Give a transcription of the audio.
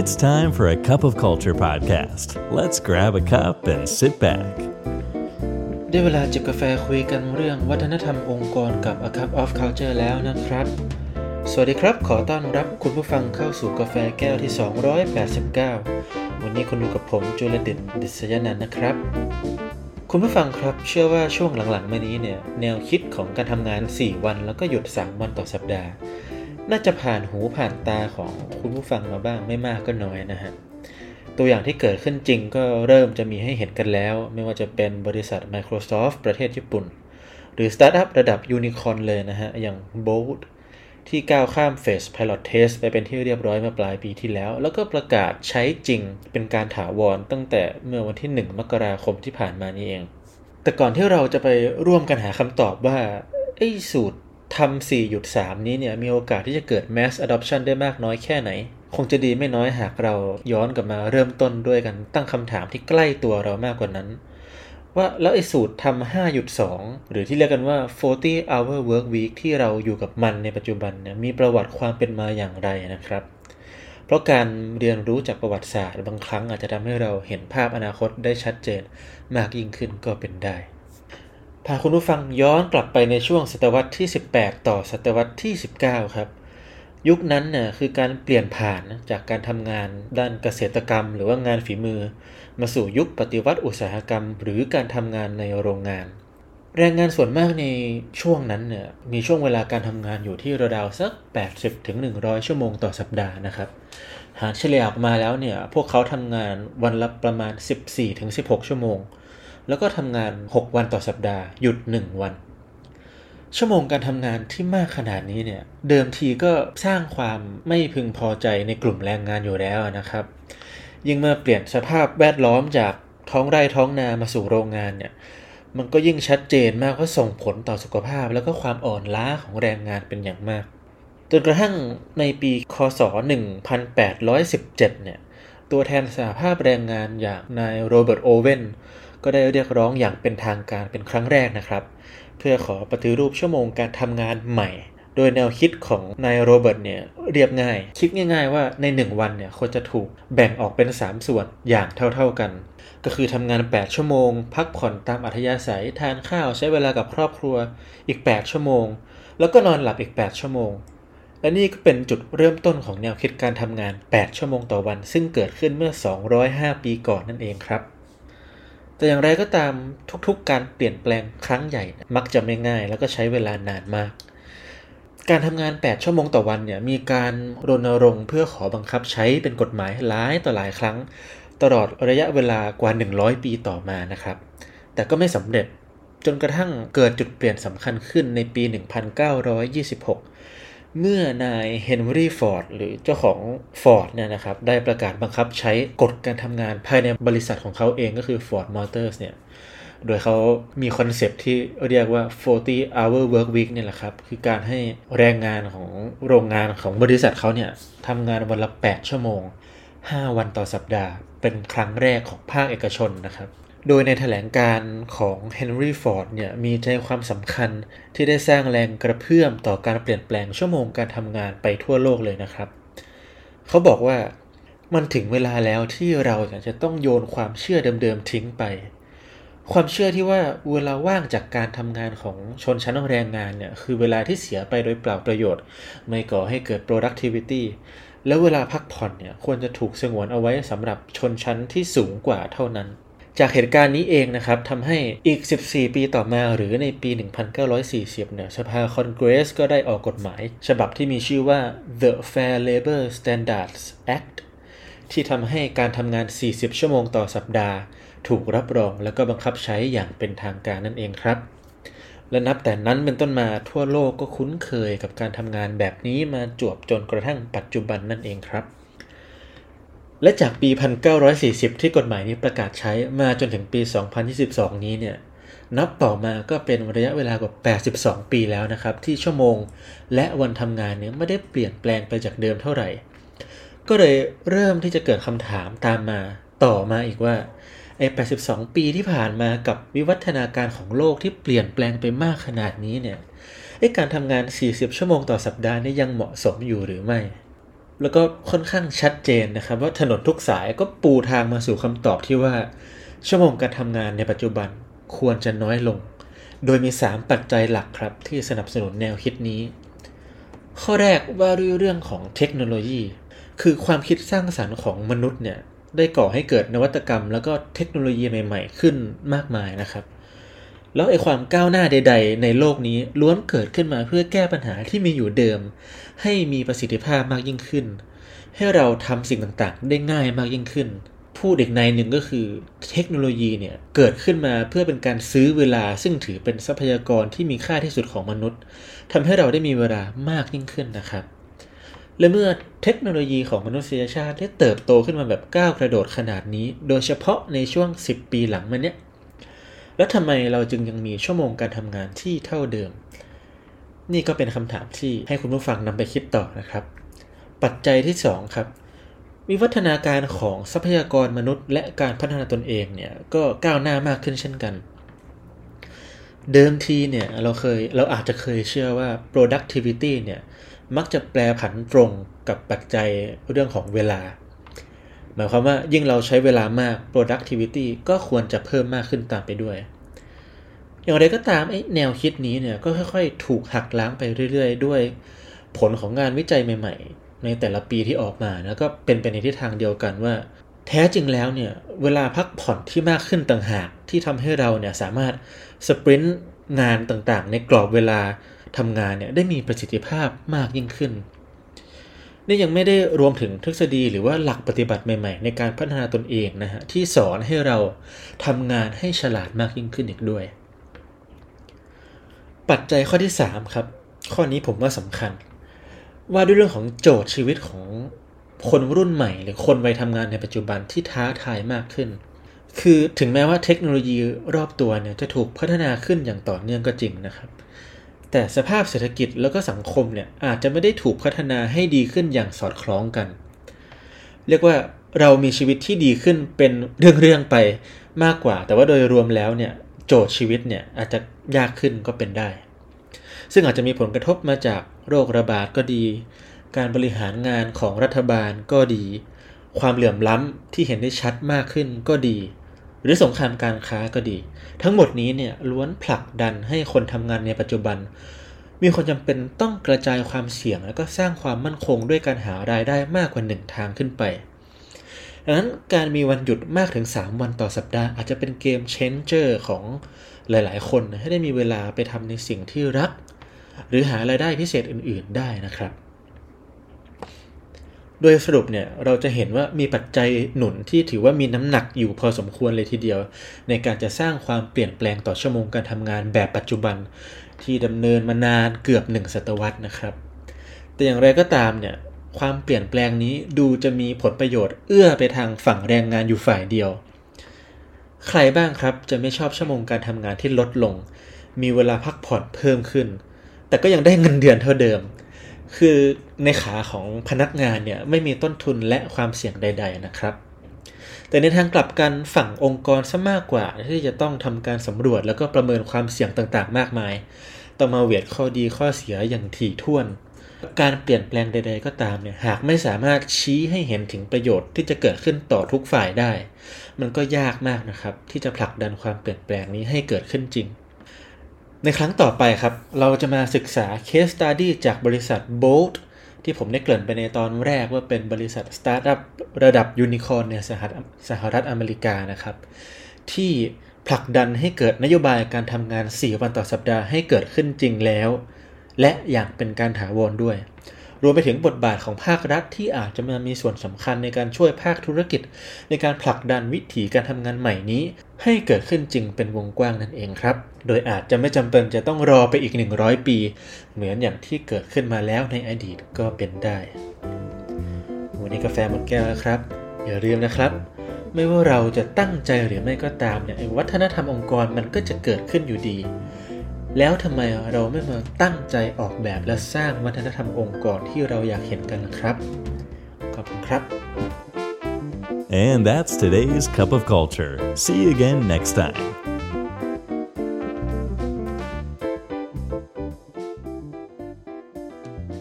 It's time for a cup of culture podcast. Let's grab a cup and sit back. ได้เวลาจิบกาแฟคุยกันเรื่องวัฒนธรรมองค์กรกับ A Cup of Culture แล้วนะครับ สวัสดีครับ ขอต้อนรับคุณผู้ฟังเข้าสู่กาแฟแก้วที่ 289 วันนี้คุณอยู่กับผมจุลดินดิษยนันนะครับ คุณผู้ฟังครับเชื่อว่าช่วงหลังๆ มานี้เนี่ย แนวคิดของการทำงาน 4 วันแล้วก็หยุด 3 วันต่อสัปดาห์ น่าจะผ่านหูผ่านตาของคุณผู้ฟังมาบ้างไม่มากก็น้อยนะฮะตัวอย่างที่เกิดขึ้นจริงก็เริ่มจะมีให้เห็นกันแล้ว ไม่ว่าจะเป็นบริษัท Microsoft ประเทศญี่ปุ่น หรือสตาร์ทอัพระดับยูนิคอ n เลยนะฮะ อย่าง Bolt ที่ก้าวข้ามเฟส Pilot Test ไปเป็นที่เรียบร้อยเมื่อปลายปีที่แล้ว แล้วก็ประกาศใช้จริงเป็นการถาวรตั้งแต่เมื่อวันที่ 1 มกราคมที่ผ่านมานี่เอง แต่ก่อนที่เราจะไปร่วมกันหาคำตอบว่าไอ้สูตร ทำ4.3นี้เนี่ยมีโอกาสที่จะเกิด mass adoption ได้มากน้อยแค่ไหน คงจะดีไม่น้อยหากเราย้อนกลับมาเริ่มต้นด้วยกันตั้งคำถามที่ใกล้ตัวเรามากกว่านั้น ว่าแล้วไอ้สูตรทำ5.2หรือที่เรียกกันว่า 40 hour work week ที่เราอยู่กับมันในปัจจุบันเนี่ยมีประวัติความเป็นมาอย่างไรนะครับ เพราะการเรียนรู้จากประวัติศาสตร์บางครั้งอาจจะทำให้เราเห็นภาพอนาคตได้ชัดเจนมากยิ่งขึ้นก็เป็นได้ พาคุณผู้ฟังย้อนกลับไปในช่วงศตวรรษที่ 18 ต่อศตวรรษที่ 19 ครับ ยุคนั้นน่ะคือการเปลี่ยนผ่านจากการทำงานด้านเกษตรกรรม หรือว่างานฝีมือ มาสู่ยุคปฏิวัติอุตสาหกรรม หรือการทำงานในโรงงาน แรงงานส่วนมากในช่วงนั้นเนี่ยมีช่วงเวลาการทำงานอยู่ที่ราวๆสัก 80ถึง100 ชั่วโมงต่อสัปดาห์นะครับหารเฉลี่ยออกมาแล้วเนี่ยพวกเขาทำงานวันละประมาณ 14ถึง16 ชั่วโมง แล้วก็ทำงาน 6 วันต่อสัปดาห์ หยุด 1 วัน ชั่วโมงการทำงานที่มากขนาดนี้เนี่ย เดิมทีก็สร้างความไม่พึงพอใจในกลุ่มแรงงานอยู่แล้วนะครับ ยิ่งมื่อเปลี่ยนสภาพแวดล้อมจากท้องไร่ท้องนามาสู่โรงงานเนี่ย มันก็ยิ่งชัดเจนมากว่าส่งผลต่อสุขภาพ แล้วก็ความอ่อนล้าของแรงงานเป็นอย่างมาก จนกระทั่งในปีคศ 1817 เนี่ย ตัวแทนสหภาพแรงงานอย่างนายโรเบิร์ตโอเวน ก็ได้เรียกร้องอย่างเป็นทางการเป็นครั้งแรกนะครับ เพื่อขอปฏิรูปชั่วโมงการทำงานใหม่ โดยแนวคิดของนายโรเบิร์ตเนี่ยเรียบง่าย คิดง่าย ๆ ว่าใน 1 วันเนี่ยควรจะถูกแบ่งออกเป็น 3 ส่วนอย่างเท่า ๆกัน ก็คือทำงาน 8 ชั่วโมง พักผ่อนตามอัธยาศัยทานข้าวใช้เวลากับครอบครัวอีก 8 ชั่วโมง แล้วก็นอนหลับอีก 8 ชั่วโมงและนี่ก็เป็นจุดเริ่มต้นของแนวคิดการทำงาน 8 ชั่วโมงต่อวัน ซึ่งเกิดขึ้นเมื่อ 205 ปีก่อนนั่นเองครับ แต่อย่างไรก็ตามทุกๆการเปลี่ยนแปลงครั้งใหญ่ มักจะไม่ง่าย แล้วก็ใช้เวลานานมาก การทำงาน 8 ชั่วโมงต่อวันเนี่ยมีการรณรงค์เพื่อขอบังคับใช้เป็นกฎหมายหลายต่อหลายครั้ง ตลอดระยะเวลากว่า 100 ปีต่อมานะครับ แต่ก็ไม่สำเร็จจนกระทั่งเกิดจุดเปลี่ยนสำคัญขึ้นในปี 1926 เมื่อนายเฮนรี่ฟอร์ดหรือเจ้าของฟอร์ดเนี่ยนะครับได้ประกาศบังคับใช้กฎการทำงานภายในบริษัทของเขาเองก็คือ Ford Motors เนี่ยโดยเขามีคอนเซปต์ที่เรียกว่า 40 hour work week เนี่ยแหละครับ คือการให้แรงงานของโรงงานของบริษัทเขาเนี่ยทำงานวันละ 8 ชั่วโมง 5 วันต่อสัปดาห์ เป็นครั้งแรกของภาคเอกชนนะครับ โดยในแถลงการของเฮนรี่ฟอร์ดเนี่ยมีใจความสำคัญที่ได้สร้างแรงกระเพื่อมต่อการเปลี่ยนแปลงชั่วโมงการทำงานไปทั่วโลกเลยนะครับ เขาบอกว่ามันถึงเวลาแล้วที่เราจะต้องโยนความเชื่อเดิมๆทิ้งไป ความเชื่อที่ว่าเวลาว่างจากการทำงานของชนชั้นแรงงานเนี่ยคือเวลาที่เสียไปโดยเปล่าประโยชน์ ไม่ก่อให้เกิด productivity แล้วเวลาพักผ่อนเนี่ยควรจะถูกสงวนเอาไว้สำหรับชนชั้นที่สูงกว่าเท่านั้น จากเหตุการณ์นี้เองนะครับทำให้อีก 14 ปีต่อมาหรือในปี 1940 เนี่ยสภาคอนเกรสก็ได้ออกกฎหมาย ฉบับที่มีชื่อว่า The Fair Labor Standards Act ที่ทำให้การทำงาน 40 ชั่วโมงต่อสัปดาห์ ถูกรับรองแล้วก็บังคับใช้อย่างเป็นทางการนั่นเองครับ และนับแต่นั้นเป็นต้นมาทั่วโลกก็คุ้นเคยกับการทำงานแบบนี้มาจวบจนกระทั่งปัจจุบันนั่นเองครับ และจากปี 1940 ที่กฎหมายนี้ประกาศใช้มาจนถึงปี 2022 นี้เนี่ย นับต่อมาก็เป็นระยะเวลากว่า 82 ปีแล้วนะครับ ที่ชั่วโมงและวันทำงานเนี่ยไม่ได้เปลี่ยนแปลงไปจากเดิมเท่าไหร่ ก็เลยเริ่มที่จะเกิดคำถามตามมาต่อมาอีกว่าไอ้82 ปีที่ผ่านมากับวิวัฒนาการของโลกที่เปลี่ยนแปลงไปมากขนาดนี้เนี่ยไอ้การทำงาน 40 ชั่วโมงต่อสัปดาห์นี่ยังเหมาะสมอยู่หรือไม่ แล้วก็ค่อนข้างชัดเจนนะครับ ว่าถนนทุกสายก็ปูทางมาสู่คำตอบที่ว่า ชั่วโมงการทำงานในปัจจุบันควรจะน้อยลง โดยมี 3 ปัจจัยหลักครับ ที่สนับสนุนแนวคิดนี้ ข้อแรกว่าด้วยเรื่องของเทคโนโลยี คือความคิดสร้างสารรค์ของมนุษย์เนี่ยได้ก่อให้เกิดนวัตกรรม แล้วก็เทคโนโลยีใหม่ ๆ ขึ้นมากมายนะครับ แล้วไอ้ความก้าวหน้าใด ๆ ในโลกนี้ล้วนเกิดขึ้นมาเพื่อแก้ปัญหาที่มีอยู่เดิม ให้มีประสิทธิภาพมากยิ่งขึ้น ให้เราทำสิ่งต่างๆ ได้ง่ายมากยิ่งขึ้นพูดอีกในหนึ่งก็คือเทคโนโลยีเนี่ยเกิดขึ้นมาเพื่อเป็นการซื้อเวลาซึ่งถือเป็นทรัพยากรที่มีค่าที่สุดของมนุษย์ทำให้เราได้มีเวลามากยิ่งขึ้นนะครับและเมื่อเทคโนโลยีของมนุษยชาติได้เติบโตขึ้นมาแบบก้าวกระโดดขนาดนี้ โดยเฉพาะในช่วง 10 ปีหลังมาเนี้ย แล้วทำไมเราจึงยังมีชั่วโมงการทำงานที่เท่าเดิม นี่ก็เป็นคำถามที่ให้คุณผู้ฟังนำไปคิดต่อนะครับ ปัจจัยที่ 2 ครับ วิวัฒนาการของทรัพยากรมนุษย์ และการพัฒนาตนเองเนี่ยก็ก้าวหน้ามากขึ้นเช่นกัน เดิมทีเนี่ยเราเคยเราอาจจะเคยเชื่อว่า productivity เนี่ยมักจะแปลผันตรงกับปัจจัยเรื่องของเวลา หมายความว่ายิ่งเราใช้เวลามาก productivity ก็ควรจะเพิ่มมากขึ้นตามไปด้วย อย่างไรก็ตามไอ้แนวคิดนี้เนี่ยก็ค่อย ๆ ถูกหักล้างไปเรื่อย ๆ ด้วย ผลของงานวิจัยใหม่ ๆ ในแต่ละปีที่ออกมาแล้วก็เป็นไปในทิศทางเดียวกันว่า แท้จริงแล้วเนี่ยเวลาพักผ่อนที่มากขึ้นต่างหากที่ทำให้เราเนี่ยสามารถสปรินต์งานต่างๆ ในกรอบเวลาทำงานเนี่ยได้มีประสิทธิภาพมากยิ่งขึ้น นี่ยังไม่ได้รวมถึงทฤษฎีหรือว่าหลักปฏิบัติใหม่ ๆ ในการพัฒนาตนเองนะฮะที่สอนให้เราทำงานให้ฉลาดมากยิ่งขึ้นอีกด้วย ปัจจัยข้อที่ 3 ครับ ข้อนี้ผมว่าสำคัญ ว่าด้วยเรื่องของโจทย์ชีวิตของคนรุ่นใหม่ หรือคนวัยทำงานในปัจจุบันที่ท้าทายมากขึ้น คือถึงแม้ว่าเทคโนโลยีรอบตัวเนี่ยจะถูกพัฒนาขึ้นอย่างต่อเนื่องก็จริงนะครับ แต่สภาพเศรษฐกิจแล้วก็สังคมเนี่ยอาจจะไม่ได้ถูกพัฒนาให้ดีขึ้นอย่างสอดคล้องกัน เรียกว่าเรามีชีวิตที่ดีขึ้นเป็นเรื่องๆไปมากกว่า แต่ว่าโดยรวมแล้วเนี่ยโจทย์ชีวิตเนี่ยอาจจะยากขึ้นก็เป็นได้ ซึ่งอาจจะมีผลกระทบมาจากโรคระบาดก็ดี การบริหารงานของรัฐบาลก็ดี ความเหลื่อมล้ำที่เห็นได้ชัดมากขึ้นก็ดี หรือสงครามการค้าก็ดี ทั้งหมดนี้เนี่ยล้วนผลักดันให้คนทำงานในปัจจุบัน มีคนจำเป็นต้องกระจายความเสี่ยง แล้วก็สร้างความมั่นคงด้วยการหารายได้มากกว่าหนึ่งทางขึ้นไปดังนั้นการมีวันหยุดมากถึง 3 วันต่อสัปดาห์อาจจะเป็นเกมเชนเจอร์ของหลายๆ คนให้ได้มีเวลาไปทำในสิ่งที่รัก หรือหารายได้พิเศษอื่น ๆ ได้นะครับ โดยสรุปเนี่ยเราจะเห็นว่ามีปัจจัยหนุนที่ถือว่ามีน้ำหนักอยู่พอสมควรเลยทีเดียว ในการจะสร้างความเปลี่ยนแปลงต่อชั่วโมงการทำงานแบบปัจจุบัน ที่ดำเนินมานานเกือบหนึ่งศตวรรษนะครับ แต่อย่างไรก็ตามเนี่ยความเปลี่ยนแปลงนี้ดูจะมีผลประโยชน์เอื้อไปทางฝั่งแรงงานอยู่ฝ่ายเดียว ใครบ้างครับจะไม่ชอบชั่วโมงการทำงานที่ลดลง มีเวลาพักผ่อนเพิ่มขึ้น แต่ก็ยังได้เงินเดือนเท่าเดิม คือในขาของพนักงานเนี่ยไม่มีต้นทุนและความเสี่ยงใด ๆนะครับ แต่ในทางกลับกันฝั่งองค์กรซะมากกว่าที่จะต้องทำการสำรวจแล้วก็ประเมินความเสี่ยงต่างๆ มากมาย ต้องมาเวทข้อดีข้อเสียอย่างถี่ถ้วน การเปลี่ยนแปลงใด ๆ ก็ตามเนี่ยหากไม่สามารถชี้ให้เห็นถึงประโยชน์ที่จะเกิดขึ้นต่อทุกฝ่ายได้ มันก็ยากมากนะครับที่จะผลักดันความเปลี่ยนแปลงนี้ให้เกิดขึ้นจริง ในครั้งต่อไปครับ เราจะมาศึกษา case study จากบริษัท Bolt ที่ผมได้เกริ่นไปในตอนแรกว่าเป็นบริษัทสตาร์ทอัพระดับยูนิคอร์นในสหรัฐสหรัฐอเมริกานะครับ ที่ผลักดันให้เกิดนโยบายการทำงาน 4 วันต่อสัปดาห์ให้เกิดขึ้นจริงแล้ว และอย่างเป็นการถาวรด้วย รวมไปถึงบทบาทของภาครัฐที่อาจจะมามีส่วนสำคัญในการช่วยภาคธุรกิจ ในการผลักดันวิถีการทำงานใหม่นี้ ให้เกิดขึ้นจริงเป็นวงกว้างนั่นเองครับ โดยอาจจะไม่จำเป็นจะต้องรอไปอีก 100 ปี เหมือนอย่างที่เกิดขึ้นมาแล้วในอดีตก็เป็นได้ วันนี้กาแฟหมดแก้วแล้วครับ อย่าลืมนะครับไม่ว่าเราจะตั้งใจหรือไม่ก็ตามเนี่ยวัฒนธรรมองค์กรมันก็จะเกิดขึ้นอยู่ดี แล้วทำไมเราไม่มาตั้งใจออกแบบและสร้างวัฒนธรรมองค์กรที่เราอยากเห็นกันนะครับ ขอบคุณครับ And that's today's Cup of Culture. See you again next time.